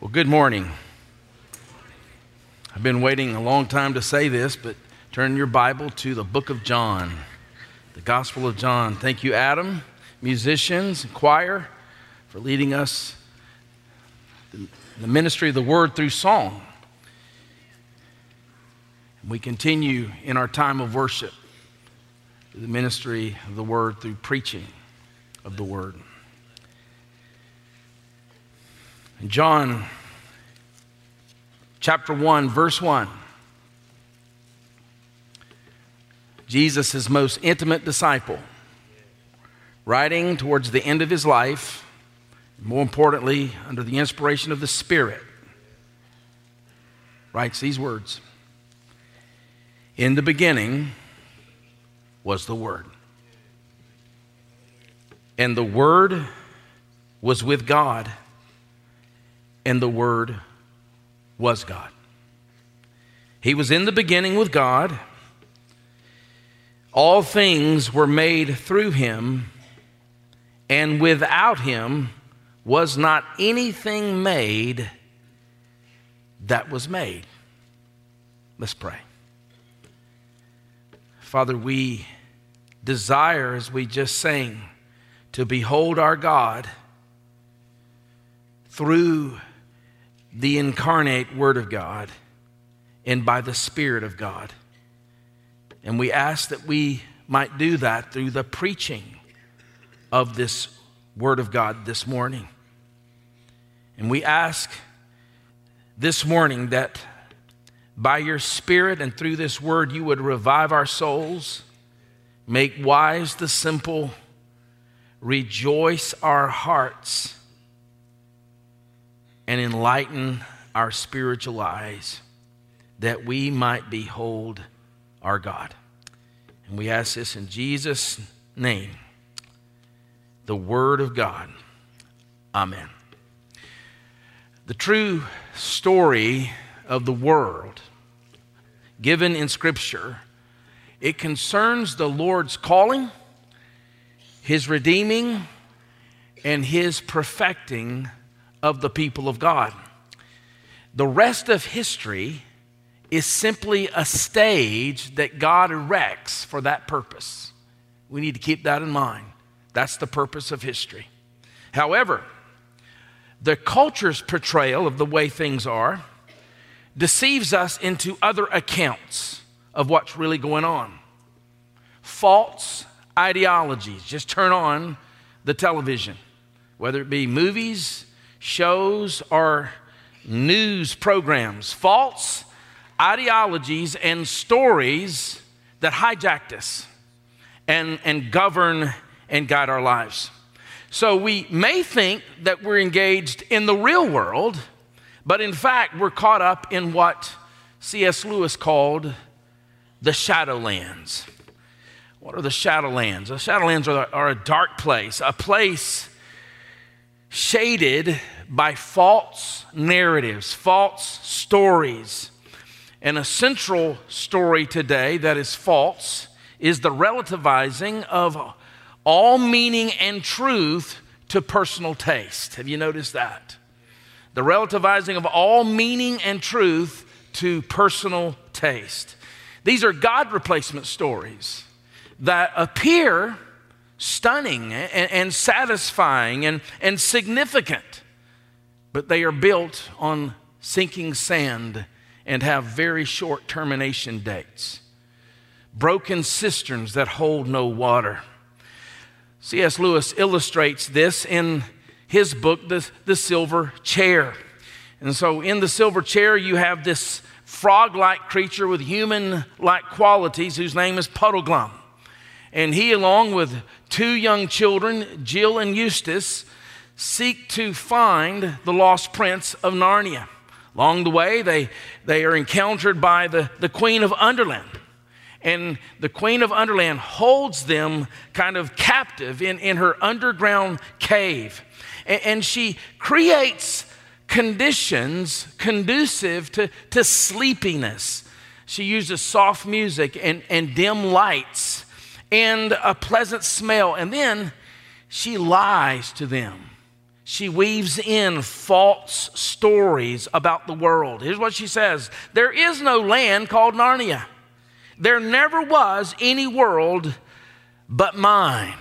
Well, good morning. I've been waiting a long time to say this, but turn your Bible to the book of John, the Gospel of John. Thank you, Adam, musicians, choir, for leading us the ministry of the word through song. We continue in our time of worship, the ministry of the word through preaching of the word. In John chapter 1, verse 1, Jesus, most intimate disciple, writing towards the end of his life, more importantly, under the inspiration of the Spirit, writes these words. In the beginning was the Word, and the Word was with God and the Word was God. He was in the beginning with God. All things were made through him, and without him was not anything made that was made. Let's pray. Father, we desire, as we just sang, to behold our God through the incarnate Word of God and by the Spirit of God. And we ask that we might do that through the preaching of this Word of God this morning. And we ask this morning that by your Spirit and through this Word, you would revive our souls, make wise the simple, rejoice our hearts and enlighten our spiritual eyes that we might behold our God. And we ask this in Jesus' name, the Word of God. Amen. The true story of the world given in Scripture, it concerns the Lord's calling, His redeeming, and His perfecting of the people of God. The rest of history is simply a stage that God erects for that purpose. We need to keep that in mind. That's the purpose of history. However, the culture's portrayal of the way things are deceives us into other accounts of what's really going on. False ideologies. Just turn on the television, whether it be movies, shows or news programs, false ideologies and stories that hijacked us and, and govern and guide our lives. So we may think that we're engaged in the real world, but in fact, we're caught up in what C.S. Lewis called the Shadowlands. What are the Shadowlands? The Shadowlands are, are a dark place, a place shaded by false narratives, false stories. And a central story today that is false is the relativizing of all meaning and truth to personal taste. Have you noticed that? The relativizing of all meaning and truth to personal taste. These are God replacement stories that appear stunning and, and satisfying and, and significant, but they are built on sinking sand and have very short termination dates. Broken cisterns that hold no water. C.S. Lewis illustrates this in his book, The, the Silver Chair. And so, in the silver chair, you have this frog like creature with human like qualities whose name is Puddleglum. And he, along with two young children, Jill and Eustace, seek to find the lost prince of Narnia. Along the way, they, they are encountered by the, the Queen of Underland. And the Queen of Underland holds them kind of captive in, in her underground cave. And, and she creates conditions conducive to, to sleepiness. She uses soft music and, and dim lights and a pleasant smell. And then she lies to them. she weaves in false stories about the world. Here's what she says There is no land called Narnia. There never was any world but mine.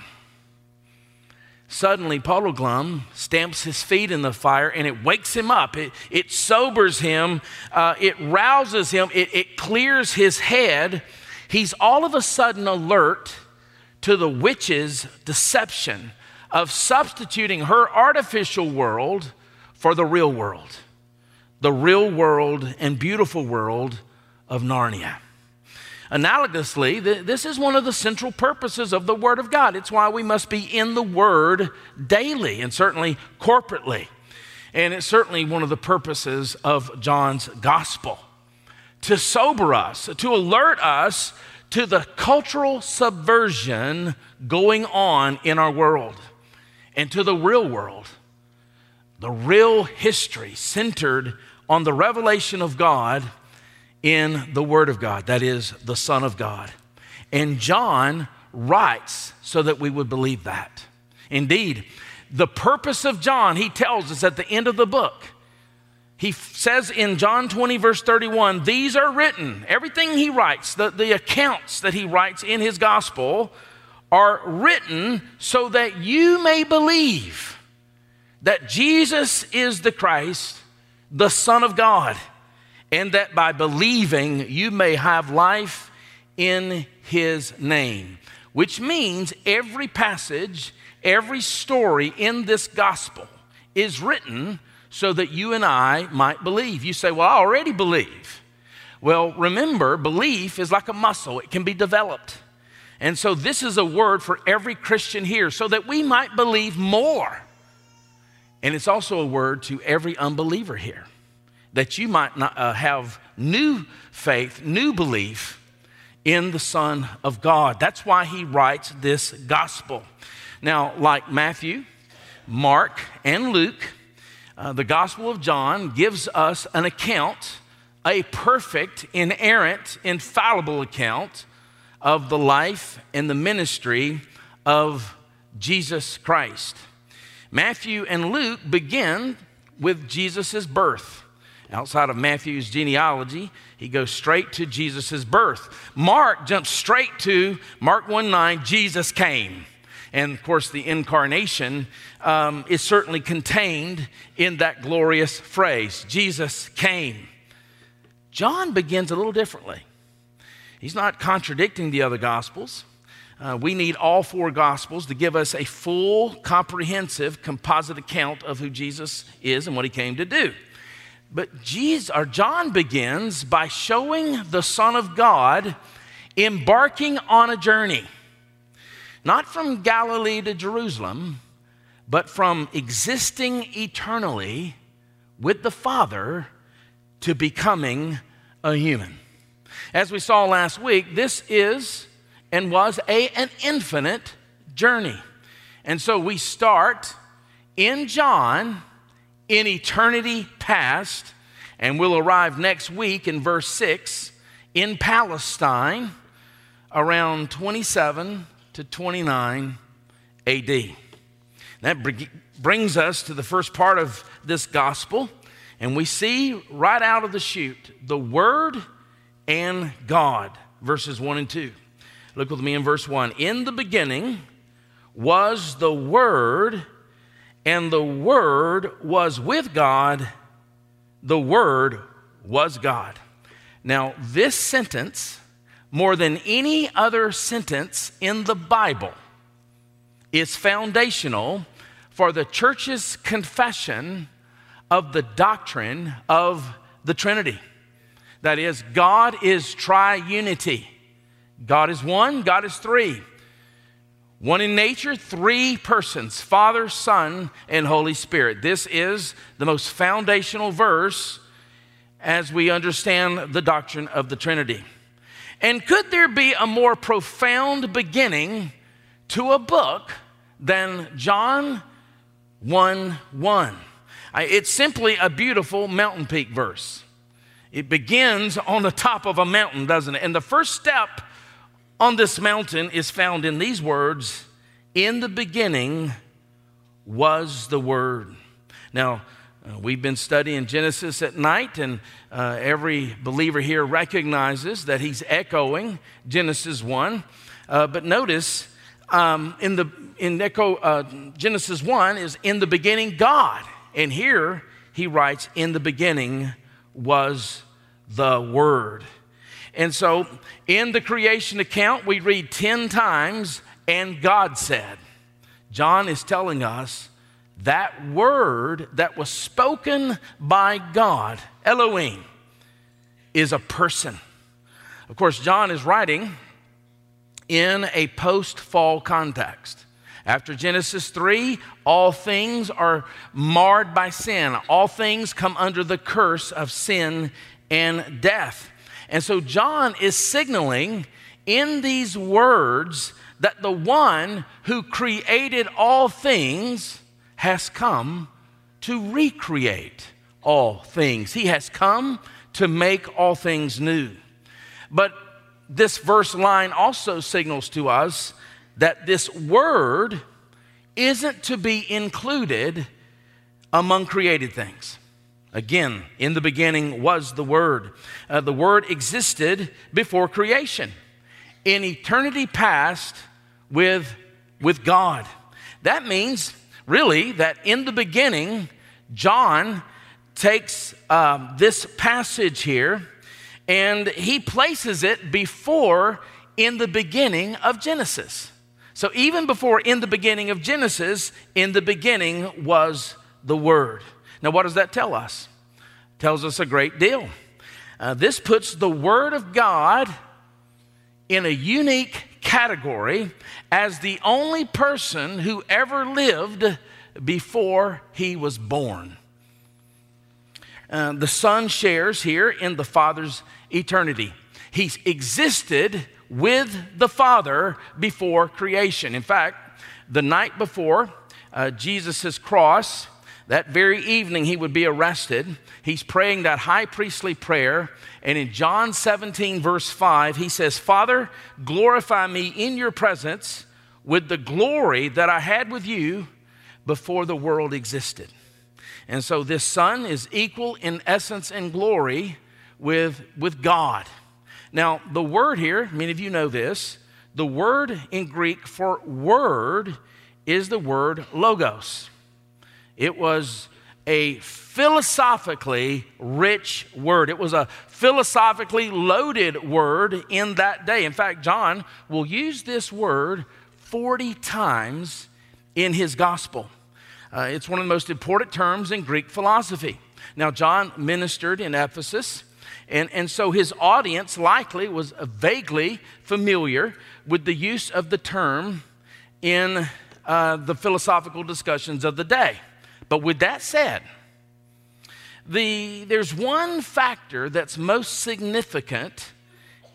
Suddenly, Puddleglum stamps his feet in the fire and it wakes him up. It, it sobers him, uh, it rouses him, it, it clears his head. He's all of a sudden alert to the witch's deception of substituting her artificial world for the real world, the real world and beautiful world of Narnia. Analogously, this is one of the central purposes of the Word of God. It's why we must be in the Word daily and certainly corporately. And it's certainly one of the purposes of John's Gospel to sober us, to alert us to the cultural subversion going on in our world and to the real world, the real history centered on the revelation of God in the Word of God, that is, the Son of God. And John writes so that we would believe that. Indeed, the purpose of John, he tells us at the end of the book. He says in John 20, verse 31, these are written, everything he writes, the, the accounts that he writes in his gospel are written so that you may believe that Jesus is the Christ, the Son of God and that by believing you may have life in his name. Which means every passage, every story in this gospel is written so that you and I might believe. You say, Well, I already believe. Well, remember, belief is like a muscle, it can be developed. And so, this is a word for every Christian here so that we might believe more. And it's also a word to every unbeliever here that you might not, uh, have new faith, new belief in the Son of God. That's why he writes this gospel. Now, like Matthew, Mark, and Luke, uh, the Gospel of John gives us an account, a perfect, inerrant, infallible account of the life and the ministry of Jesus Christ. Matthew and Luke begin with Jesus' birth. Outside of Matthew's genealogy, he goes straight to Jesus' birth. Mark jumps straight to Mark 1 9, Jesus came. And of course, the incarnation um, is certainly contained in that glorious phrase Jesus came. John begins a little differently. He's not contradicting the other gospels. Uh, we need all four gospels to give us a full, comprehensive, composite account of who Jesus is and what he came to do. But Jesus, or John begins by showing the Son of God embarking on a journey, not from Galilee to Jerusalem, but from existing eternally with the Father to becoming a human. As we saw last week, this is and was a, an infinite journey. And so we start in John in eternity past, and we'll arrive next week in verse 6 in Palestine around 27 to 29 AD. That brings us to the first part of this gospel, and we see right out of the chute the Word and God, verses 1 and 2. Look with me in verse 1. In the beginning was the Word and the Word was with God, the Word was God. Now, this sentence, more than any other sentence in the Bible, is foundational for the church's confession of the doctrine of the Trinity. That is, God is triunity. God is one, God is three. One in nature, three persons Father, Son, and Holy Spirit. This is the most foundational verse as we understand the doctrine of the Trinity. And could there be a more profound beginning to a book than John 1 1? It's simply a beautiful mountain peak verse. It begins on the top of a mountain, doesn't it? And the first step on this mountain is found in these words In the beginning was the Word. Now, we've been studying Genesis at night, and uh, every believer here recognizes that he's echoing Genesis 1. Uh, but notice um, in, the, in echo, uh, Genesis 1 is in the beginning God. And here he writes, in the beginning was the Word. And so in the creation account, we read 10 times, and God said. John is telling us that word that was spoken by God, Elohim, is a person. Of course, John is writing in a post fall context. After Genesis 3, all things are marred by sin. All things come under the curse of sin and death. And so John is signaling in these words that the one who created all things has come to recreate all things. He has come to make all things new. But this verse line also signals to us that this word isn't to be included among created things. Again, in the beginning was the Word. Uh, the Word existed before creation. In eternity past, with, with God. That means, really, that in the beginning, John takes uh, this passage here and he places it before in the beginning of Genesis. So, even before in the beginning of Genesis, in the beginning was the Word. Now, what does that tell us? It tells us a great deal. Uh, this puts the Word of God in a unique category as the only person who ever lived before he was born. Uh, the Son shares here in the Father's eternity. He existed with the Father before creation. In fact, the night before uh, Jesus' cross, that very evening he would be arrested. He's praying that high priestly prayer. And in John 17, verse 5, he says, Father, glorify me in your presence with the glory that I had with you before the world existed. And so this Son is equal in essence and glory with, with God. Now, the word here, many of you know this, the word in Greek for word is the word logos. It was a philosophically rich word. It was a philosophically loaded word in that day. In fact, John will use this word 40 times in his gospel. Uh, it's one of the most important terms in Greek philosophy. Now, John ministered in Ephesus, and, and so his audience likely was vaguely familiar with the use of the term in uh, the philosophical discussions of the day. But with that said, the, there's one factor that's most significant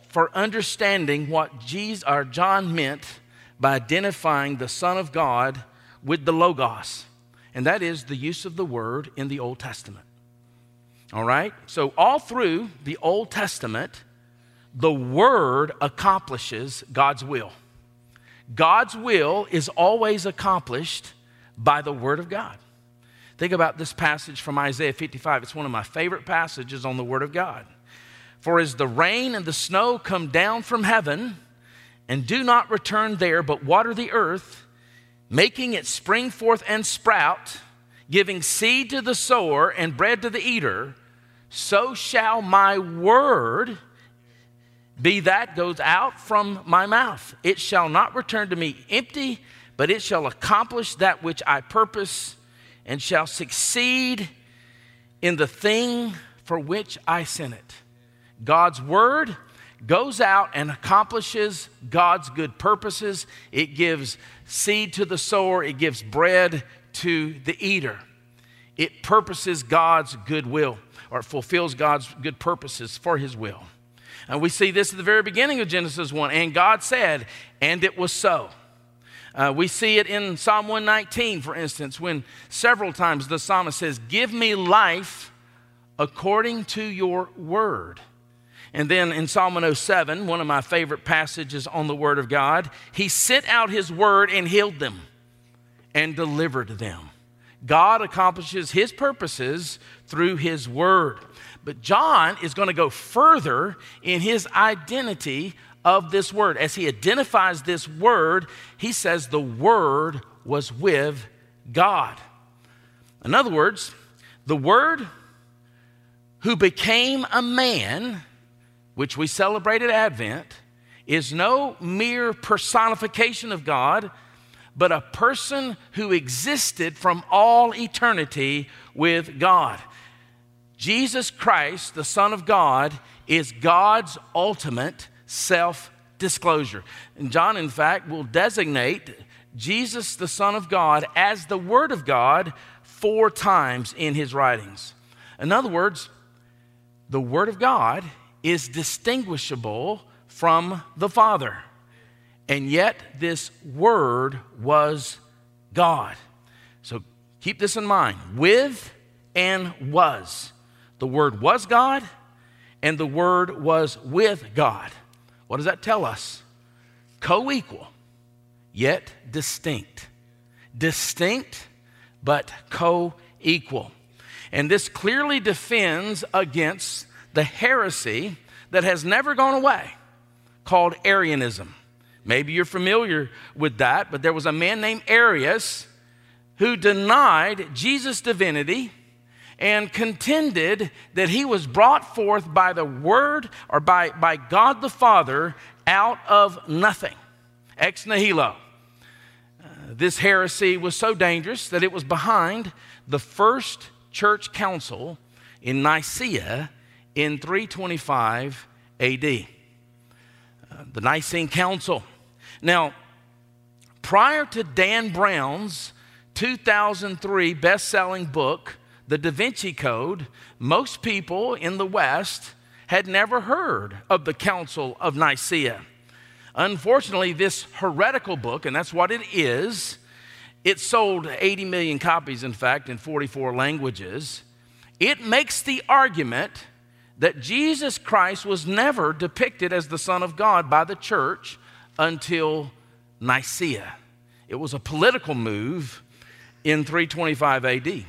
for understanding what Jesus, or John meant by identifying the Son of God with the Logos, and that is the use of the word in the Old Testament. All right? So, all through the Old Testament, the word accomplishes God's will. God's will is always accomplished by the word of God. Think about this passage from Isaiah 55. It's one of my favorite passages on the Word of God. For as the rain and the snow come down from heaven and do not return there, but water the earth, making it spring forth and sprout, giving seed to the sower and bread to the eater, so shall my word be that goes out from my mouth. It shall not return to me empty, but it shall accomplish that which I purpose and shall succeed in the thing for which I sent it. God's word goes out and accomplishes God's good purposes. It gives seed to the sower, it gives bread to the eater. It purposes God's good will or fulfills God's good purposes for his will. And we see this at the very beginning of Genesis 1. And God said, and it was so. Uh, we see it in Psalm 119, for instance, when several times the psalmist says, Give me life according to your word. And then in Psalm 107, one of my favorite passages on the word of God, he sent out his word and healed them and delivered them. God accomplishes his purposes through his word. But John is going to go further in his identity of this word. As he identifies this word, he says the word was with God. In other words, the word who became a man, which we celebrated Advent, is no mere personification of God, but a person who existed from all eternity with God. Jesus Christ, the Son of God, is God's ultimate self disclosure. And John, in fact, will designate Jesus, the Son of God, as the Word of God four times in his writings. In other words, the Word of God is distinguishable from the Father. And yet, this Word was God. So keep this in mind with and was. The Word was God, and the Word was with God. What does that tell us? Co equal, yet distinct. Distinct, but co equal. And this clearly defends against the heresy that has never gone away called Arianism. Maybe you're familiar with that, but there was a man named Arius who denied Jesus' divinity and contended that he was brought forth by the Word or by, by God the Father out of nothing, ex nihilo. Uh, this heresy was so dangerous that it was behind the first church council in Nicaea in 325 AD. Uh, the Nicene Council. Now, prior to Dan Brown's 2003 best selling book, The Da Vinci Code, most people in the West had never heard of the Council of Nicaea. Unfortunately, this heretical book, and that's what it is, it sold 80 million copies, in fact, in 44 languages. It makes the argument that Jesus Christ was never depicted as the Son of God by the church until Nicaea. It was a political move in 325 AD.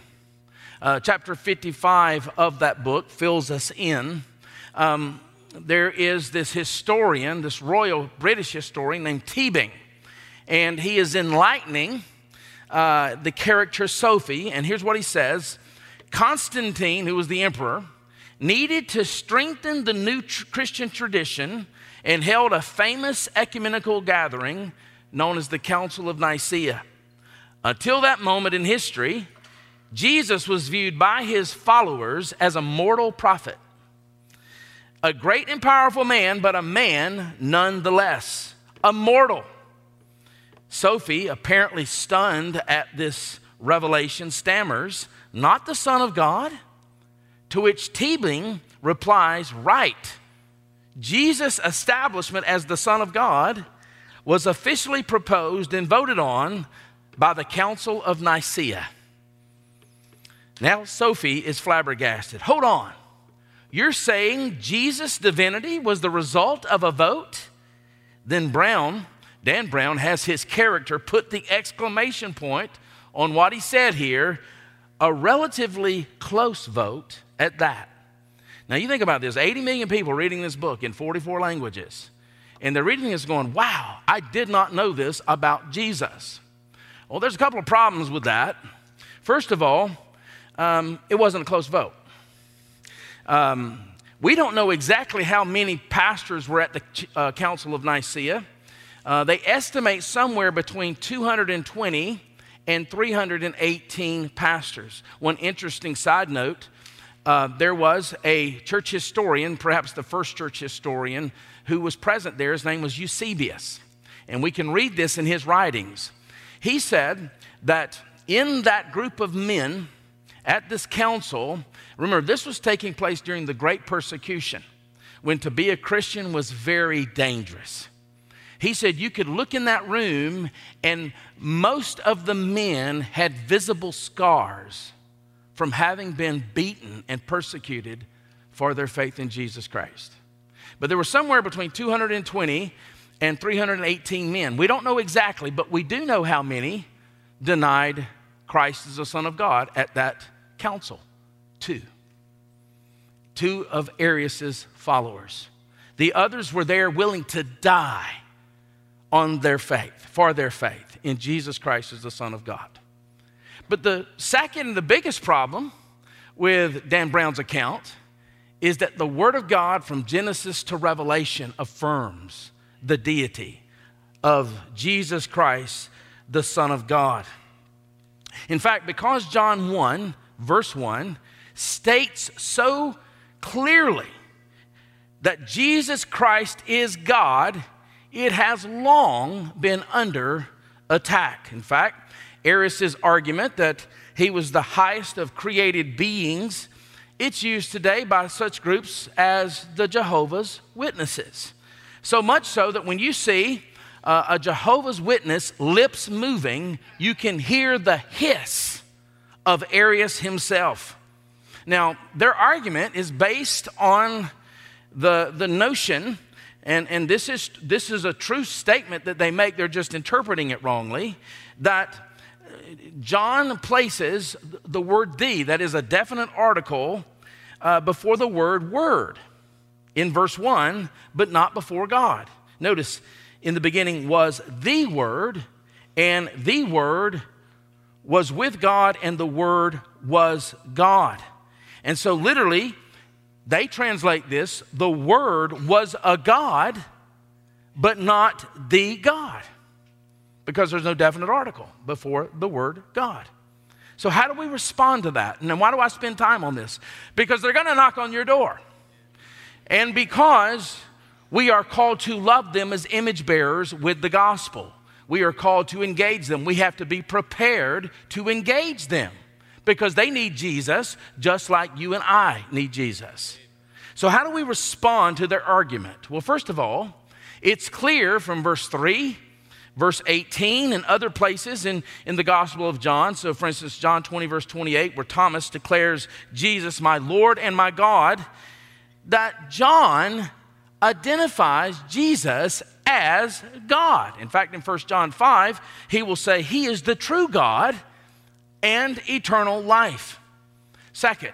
Uh, chapter 55 of that book fills us in. Um, there is this historian, this royal British historian named Teabing, and he is enlightening uh, the character Sophie. And here's what he says Constantine, who was the emperor, needed to strengthen the new tr- Christian tradition and held a famous ecumenical gathering known as the Council of Nicaea. Until that moment in history, Jesus was viewed by his followers as a mortal prophet, a great and powerful man, but a man nonetheless, a mortal. Sophie, apparently stunned at this revelation, stammers, Not the Son of God? To which Teabing replies, Right. Jesus' establishment as the Son of God was officially proposed and voted on by the Council of Nicaea. Now, Sophie is flabbergasted. Hold on. You're saying Jesus' divinity was the result of a vote? Then Brown, Dan Brown, has his character put the exclamation point on what he said here a relatively close vote at that. Now, you think about this 80 million people reading this book in 44 languages, and they're reading this going, wow, I did not know this about Jesus. Well, there's a couple of problems with that. First of all, um, it wasn't a close vote. Um, we don't know exactly how many pastors were at the uh, Council of Nicaea. Uh, they estimate somewhere between 220 and 318 pastors. One interesting side note uh, there was a church historian, perhaps the first church historian, who was present there. His name was Eusebius. And we can read this in his writings. He said that in that group of men at this council, remember, this was taking place during the Great Persecution when to be a Christian was very dangerous. He said you could look in that room, and most of the men had visible scars from having been beaten and persecuted for their faith in Jesus Christ. But there were somewhere between 220 and 318 men. We don't know exactly, but we do know how many denied Christ as the Son of God at that council. Two. Two of Arius's followers. The others were there willing to die on their faith, for their faith in Jesus Christ as the Son of God. But the second and the biggest problem with Dan Brown's account is that the Word of God from Genesis to Revelation affirms the deity of Jesus Christ, the Son of God. In fact, because John 1, verse 1, states so clearly that Jesus Christ is God, it has long been under attack. In fact, Arius' argument that he was the highest of created beings, it's used today by such groups as the Jehovah's Witnesses. So much so that when you see uh, a Jehovah's Witness lips moving, you can hear the hiss of Arius himself. Now, their argument is based on the, the notion, and, and this, is, this is a true statement that they make, they're just interpreting it wrongly, that John places the word the, that is a definite article, uh, before the word word in verse 1, but not before God. Notice, in the beginning was the Word, and the Word was with God, and the Word was God. And so, literally, they translate this the Word was a God, but not the God, because there's no definite article before the word God. So, how do we respond to that? And why do I spend time on this? Because they're going to knock on your door. And because we are called to love them as image bearers with the gospel, we are called to engage them. We have to be prepared to engage them because they need Jesus just like you and I need Jesus. So, how do we respond to their argument? Well, first of all, it's clear from verse 3 verse 18 and other places in, in the Gospel of John. So, for instance, John 20, verse 28, where Thomas declares Jesus, my Lord and my God, that John identifies Jesus as God. In fact, in 1 John 5, he will say, He is the true God and eternal life. Second,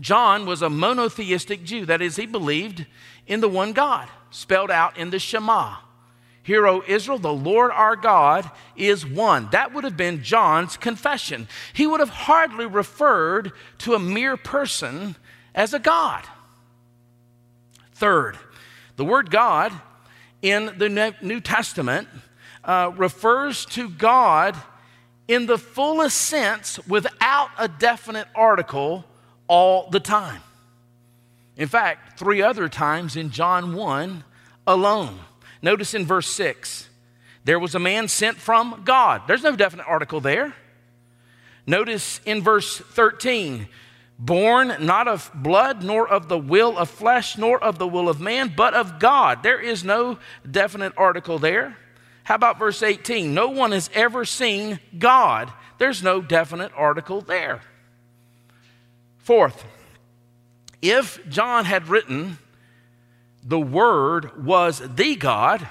John was a monotheistic Jew. That is, he believed in the one God, spelled out in the Shema. Hear, O Israel, the Lord our God is one. That would have been John's confession. He would have hardly referred to a mere person as a God. Third, the word God in the New Testament uh, refers to God in the fullest sense without a definite article all the time. In fact, three other times in John 1 alone. Notice in verse 6, there was a man sent from God. There's no definite article there. Notice in verse 13, born not of blood, nor of the will of flesh, nor of the will of man, but of God. There is no definite article there. How about verse 18? No one has ever seen God. There's no definite article there. Fourth, if John had written the Word was the God,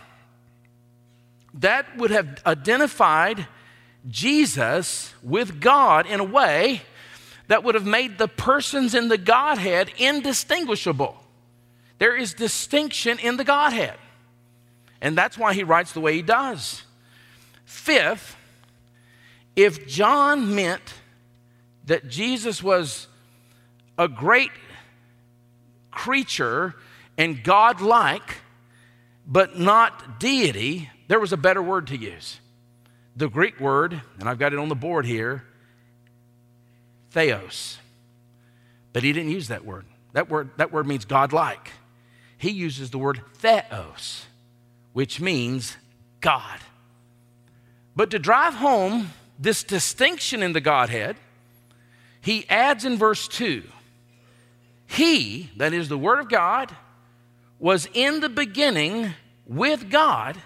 that would have identified Jesus with God in a way that would have made the persons in the Godhead indistinguishable. There is distinction in the Godhead. And that's why he writes the way he does. Fifth, if John meant that Jesus was a great creature and God like, but not deity, there was a better word to use. The Greek word, and I've got it on the board here, theios. But he didn't use that word. That word, that word means God like. He uses the word theos, which means God. But to drive home this distinction in the Godhead, he adds in verse 2 He, that is the Word of God, was in the beginning with God.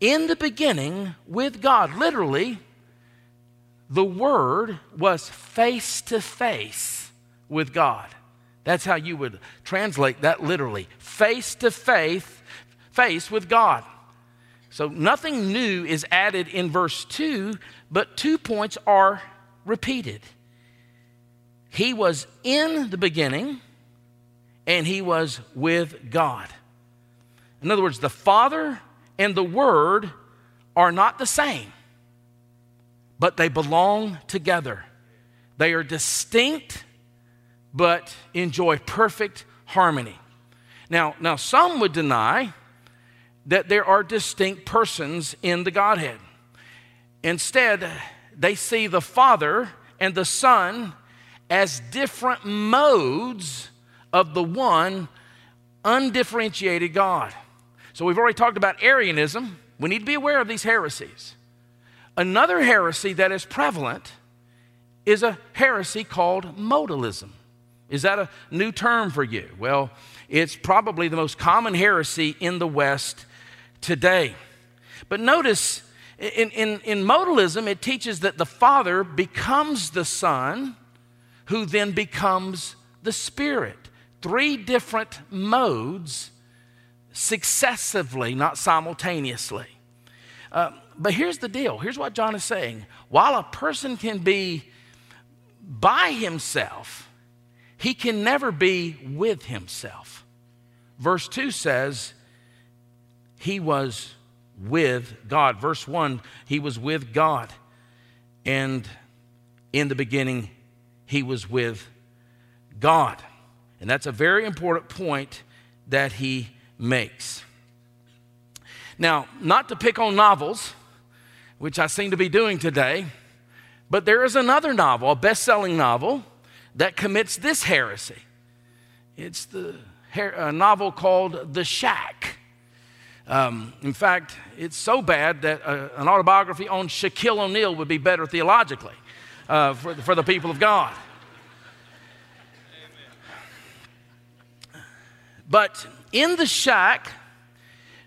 In the beginning with God. Literally, the Word was face to face with God. That's how you would translate that literally. Face to face, face with God. So nothing new is added in verse 2, but two points are repeated. He was in the beginning, and he was with God. In other words, the Father and the Word are not the same, but they belong together. They are distinct, but enjoy perfect harmony. Now, now some would deny that there are distinct persons in the Godhead. Instead, they see the Father and the Son as different modes of the one undifferentiated God. So we've already talked about Arianism. We need to be aware of these heresies. Another heresy that is prevalent is a heresy called modalism. Is that a new term for you? Well, it's probably the most common heresy in the West today. But notice in, in, in modalism, it teaches that the Father becomes the Son, who then becomes the Spirit. Three different modes successively, not simultaneously. Uh, but here's the deal here's what John is saying. While a person can be by himself, he can never be with himself. Verse 2 says, he was with God. Verse 1, he was with God. And in the beginning, he was with God. And that's a very important point that he makes. Now, not to pick on novels, which I seem to be doing today, but there is another novel, a best selling novel, that commits this heresy. It's the her- novel called The Shack. Um, in fact, it's so bad that uh, an autobiography on Shaquille O'Neal would be better theologically uh, for, for the people of God. But in the shack,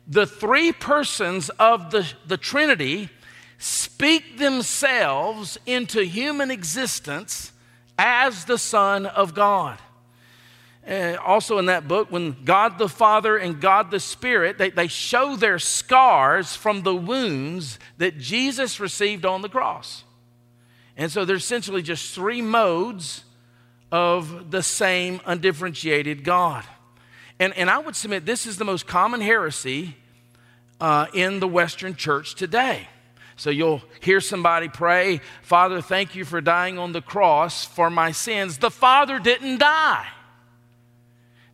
the three persons of the, the Trinity speak themselves into human existence as the Son of God. Uh, also in that book, when God the Father and God the Spirit, they, they show their scars from the wounds that Jesus received on the cross. And so there's essentially just three modes of the same undifferentiated God. And, and I would submit this is the most common heresy uh, in the Western church today. So you'll hear somebody pray, Father, thank you for dying on the cross for my sins. The Father didn't die.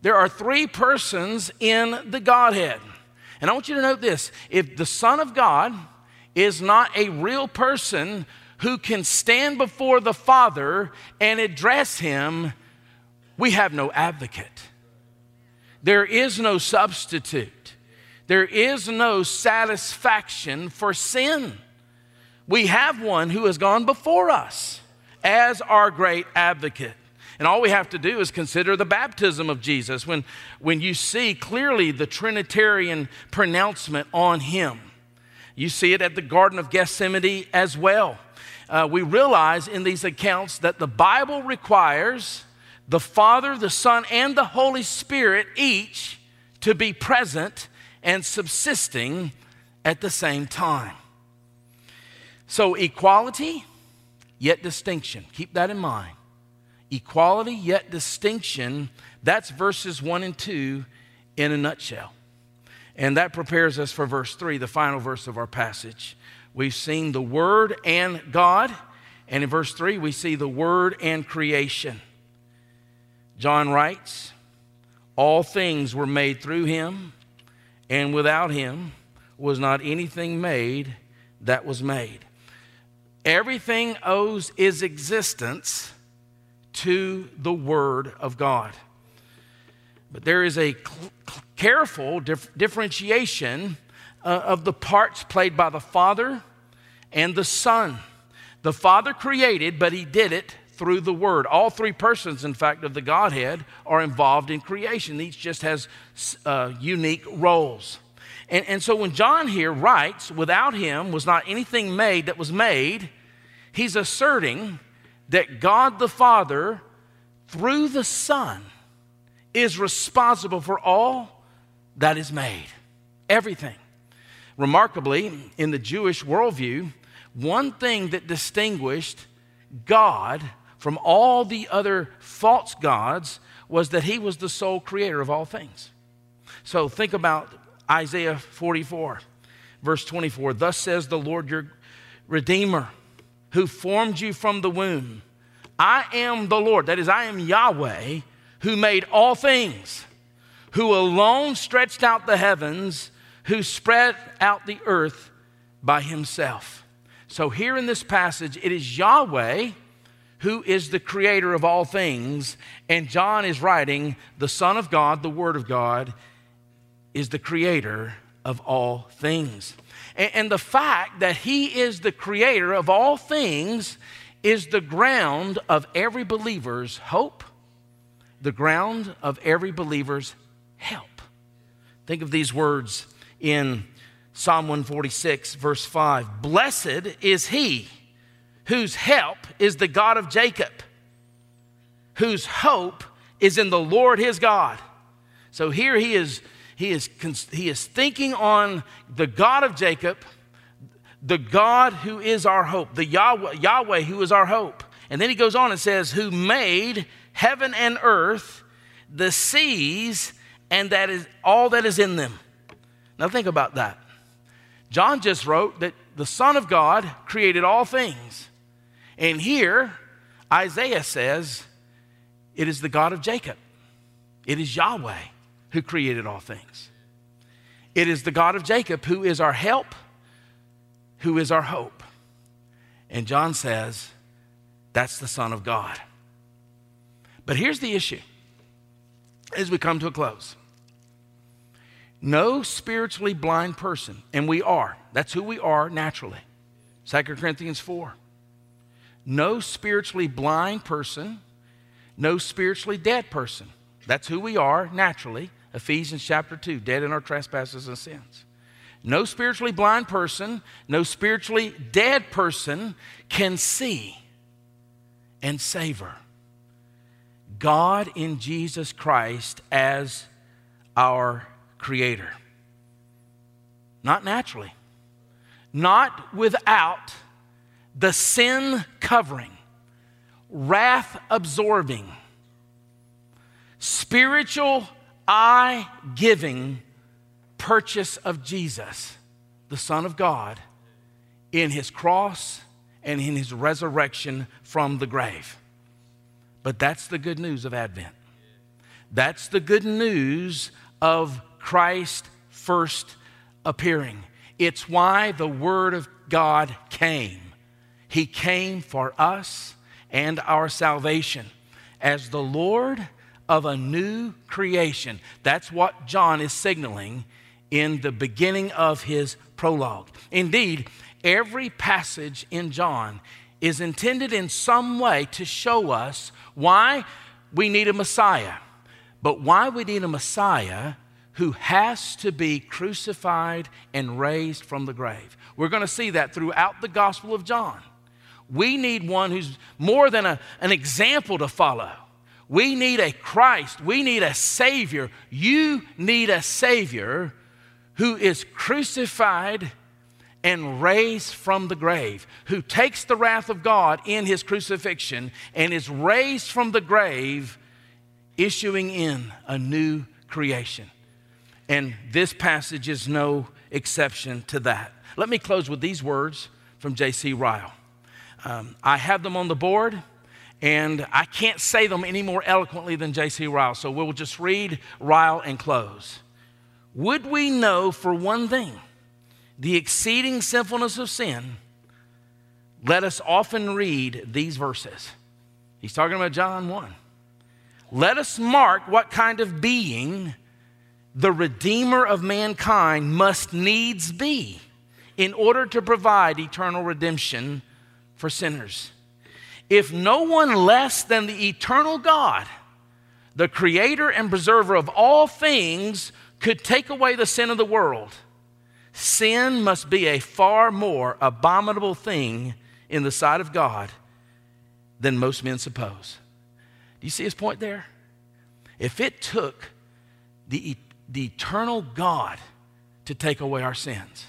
There are three persons in the Godhead. And I want you to note this if the Son of God is not a real person who can stand before the Father and address him, we have no advocate. There is no substitute. There is no satisfaction for sin. We have one who has gone before us as our great advocate. And all we have to do is consider the baptism of Jesus when, when you see clearly the Trinitarian pronouncement on him. You see it at the Garden of Gethsemane as well. Uh, we realize in these accounts that the Bible requires the Father, the Son, and the Holy Spirit each to be present and subsisting at the same time. So, equality, yet distinction. Keep that in mind equality yet distinction. That's verses 1 and 2 in a nutshell. And that prepares us for verse 3, the final verse of our passage. We've seen the Word and God, and in verse 3, we see the Word and creation. John writes, All things were made through him, and without him was not anything made that was made. Everything owes its existence to the Word of God. But there is a cl- careful dif- differentiation uh, of the parts played by the Father and the Son. The Father created, but He did it through the Word. All three persons, in fact, of the Godhead are involved in creation. Each just has uh, unique roles. And, and so when John here writes, without Him was not anything made that was made, he's asserting that God the Father, through the Son, is responsible for all that is made. Everything. Remarkably, in the Jewish worldview, one thing that distinguished God from all the other false gods was that he was the sole creator of all things. So think about Isaiah 44, verse 24. Thus says the Lord your Redeemer, who formed you from the womb. I am the Lord, that is, I am Yahweh, who made all things, who alone stretched out the heavens, who spread out the earth by himself. So, here in this passage, it is Yahweh who is the creator of all things, and John is writing, the Son of God, the Word of God, is the creator of all things. And, and the fact that he is the creator of all things is the ground of every believer's hope, the ground of every believer's help. Think of these words in Psalm 146, verse 5 Blessed is he whose help is the God of Jacob, whose hope is in the Lord his God. So here he is, he is, he is thinking on the God of Jacob, the God who is our hope, the Yahweh, Yahweh who is our hope. And then he goes on and says, Who made heaven and earth, the seas, and that is all that is in them. Now think about that. John just wrote that the Son of God created all things. And here, Isaiah says, it is the God of Jacob. It is Yahweh who created all things. It is the God of Jacob who is our help, who is our hope. And John says, that's the Son of God. But here's the issue as we come to a close. No spiritually blind person, and we are, that's who we are naturally. 2 Corinthians 4 no spiritually blind person, no spiritually dead person. That's who we are naturally. Ephesians chapter 2, dead in our trespasses and sins. No spiritually blind person, no spiritually dead person can see and savor God in Jesus Christ as our Creator. Not naturally, not without the sin covering, wrath absorbing, spiritual eye giving purchase of Jesus, the Son of God, in his cross and in his resurrection from the grave. But that's the good news of Advent. That's the good news of Christ first appearing. It's why the Word of God came. He came for us and our salvation as the Lord of a new creation. That's what John is signaling in the beginning of his prologue. Indeed, every passage in John is intended in some way to show us why we need a Messiah, but why we need a Messiah who has to be crucified and raised from the grave. We're going to see that throughout the Gospel of John. We need one who's more than a, an example to follow. We need a Christ. We need a Savior. You need a Savior who is crucified and raised from the grave, who takes the wrath of God in his crucifixion and is raised from the grave, issuing in a new creation. And this passage is no exception to that. Let me close with these words from J.C. Ryle. Um, I have them on the board, and I can't say them any more eloquently than J.C. Ryle, so we'll just read Ryle and close. Would we know for one thing the exceeding sinfulness of sin? Let us often read these verses. He's talking about John 1. Let us mark what kind of being the Redeemer of mankind must needs be in order to provide eternal redemption for sinners. If no one less than the eternal God, the creator and preserver of all things, could take away the sin of the world, sin must be a far more abominable thing in the sight of God than most men suppose. Do you see his point there? If it took the, the eternal God to take away our sins,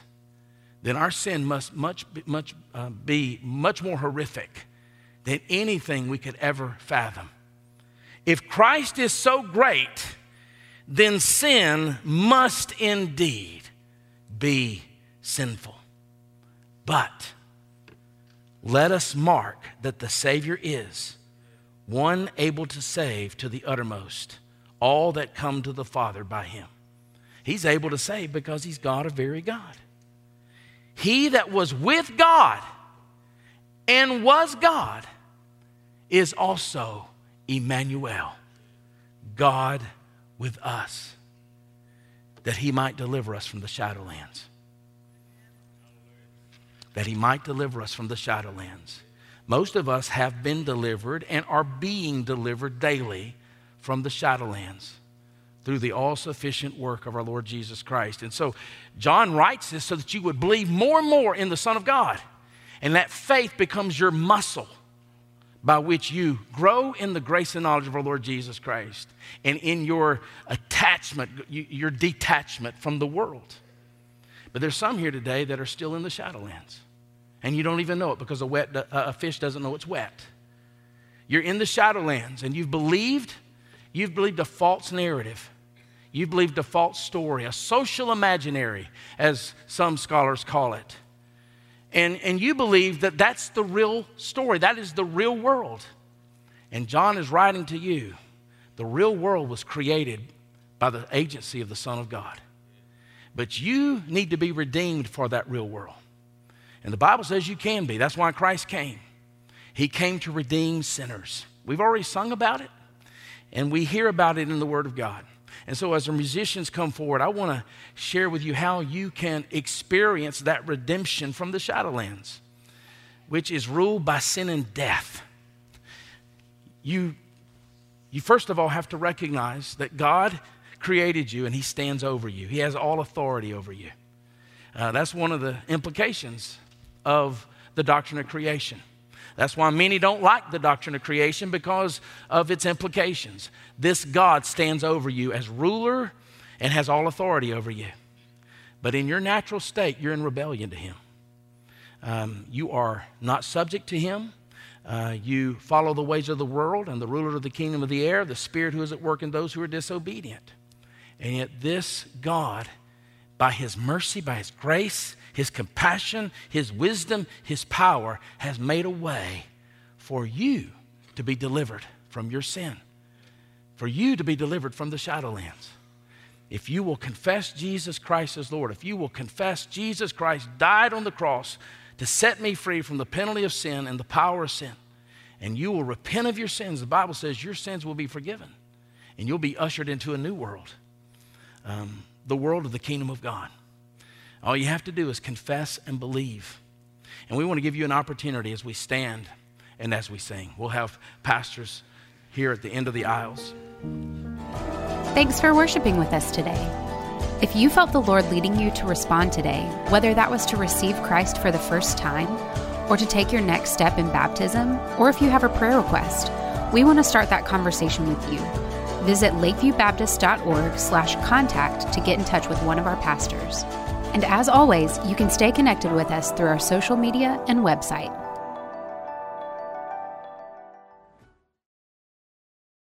then our sin must much, much, uh, be much more horrific than anything we could ever fathom. If Christ is so great, then sin must indeed be sinful. But let us mark that the Savior is one able to save to the uttermost all that come to the Father by him. He's able to save because he's God, a very God. He that was with God and was God is also Emmanuel, God with us, that he might deliver us from the shadowlands. That he might deliver us from the shadowlands. Most of us have been delivered and are being delivered daily from the shadowlands through the all sufficient work of our Lord Jesus Christ. And so John writes this so that you would believe more and more in the Son of God. And that faith becomes your muscle by which you grow in the grace and knowledge of our Lord Jesus Christ and in your attachment, your detachment from the world. But there's some here today that are still in the shadowlands and you don't even know it because a, wet, uh, a fish doesn't know it's wet. You're in the shadowlands and you've believed, you've believed a false narrative. You've believed a false story, a social imaginary, as some scholars call it. And, and you believe that that's the real story, that is the real world. And John is writing to you the real world was created by the agency of the Son of God. But you need to be redeemed for that real world. And the Bible says you can be. That's why Christ came. He came to redeem sinners. We've already sung about it, and we hear about it in the Word of God. And so, as the musicians come forward, I want to share with you how you can experience that redemption from the Shadowlands, which is ruled by sin and death. You, you first of all have to recognize that God created you and He stands over you, He has all authority over you. Uh, that's one of the implications of the doctrine of creation. That's why many don't like the doctrine of creation because of its implications. This God stands over you as ruler and has all authority over you. But in your natural state, you're in rebellion to Him. Um, you are not subject to Him. Uh, you follow the ways of the world and the ruler of the kingdom of the air, the spirit who is at work in those who are disobedient. And yet, this God, by His mercy, by His grace, his compassion, His wisdom, His power has made a way for you to be delivered from your sin, for you to be delivered from the shadowlands. If you will confess Jesus Christ as Lord, if you will confess Jesus Christ died on the cross to set me free from the penalty of sin and the power of sin, and you will repent of your sins, the Bible says your sins will be forgiven, and you'll be ushered into a new world, um, the world of the kingdom of God. All you have to do is confess and believe. And we want to give you an opportunity as we stand and as we sing. We'll have pastors here at the end of the aisles. Thanks for worshiping with us today. If you felt the Lord leading you to respond today, whether that was to receive Christ for the first time, or to take your next step in baptism, or if you have a prayer request, we want to start that conversation with you. Visit lakeviewbaptist.org slash contact to get in touch with one of our pastors. And as always, you can stay connected with us through our social media and website.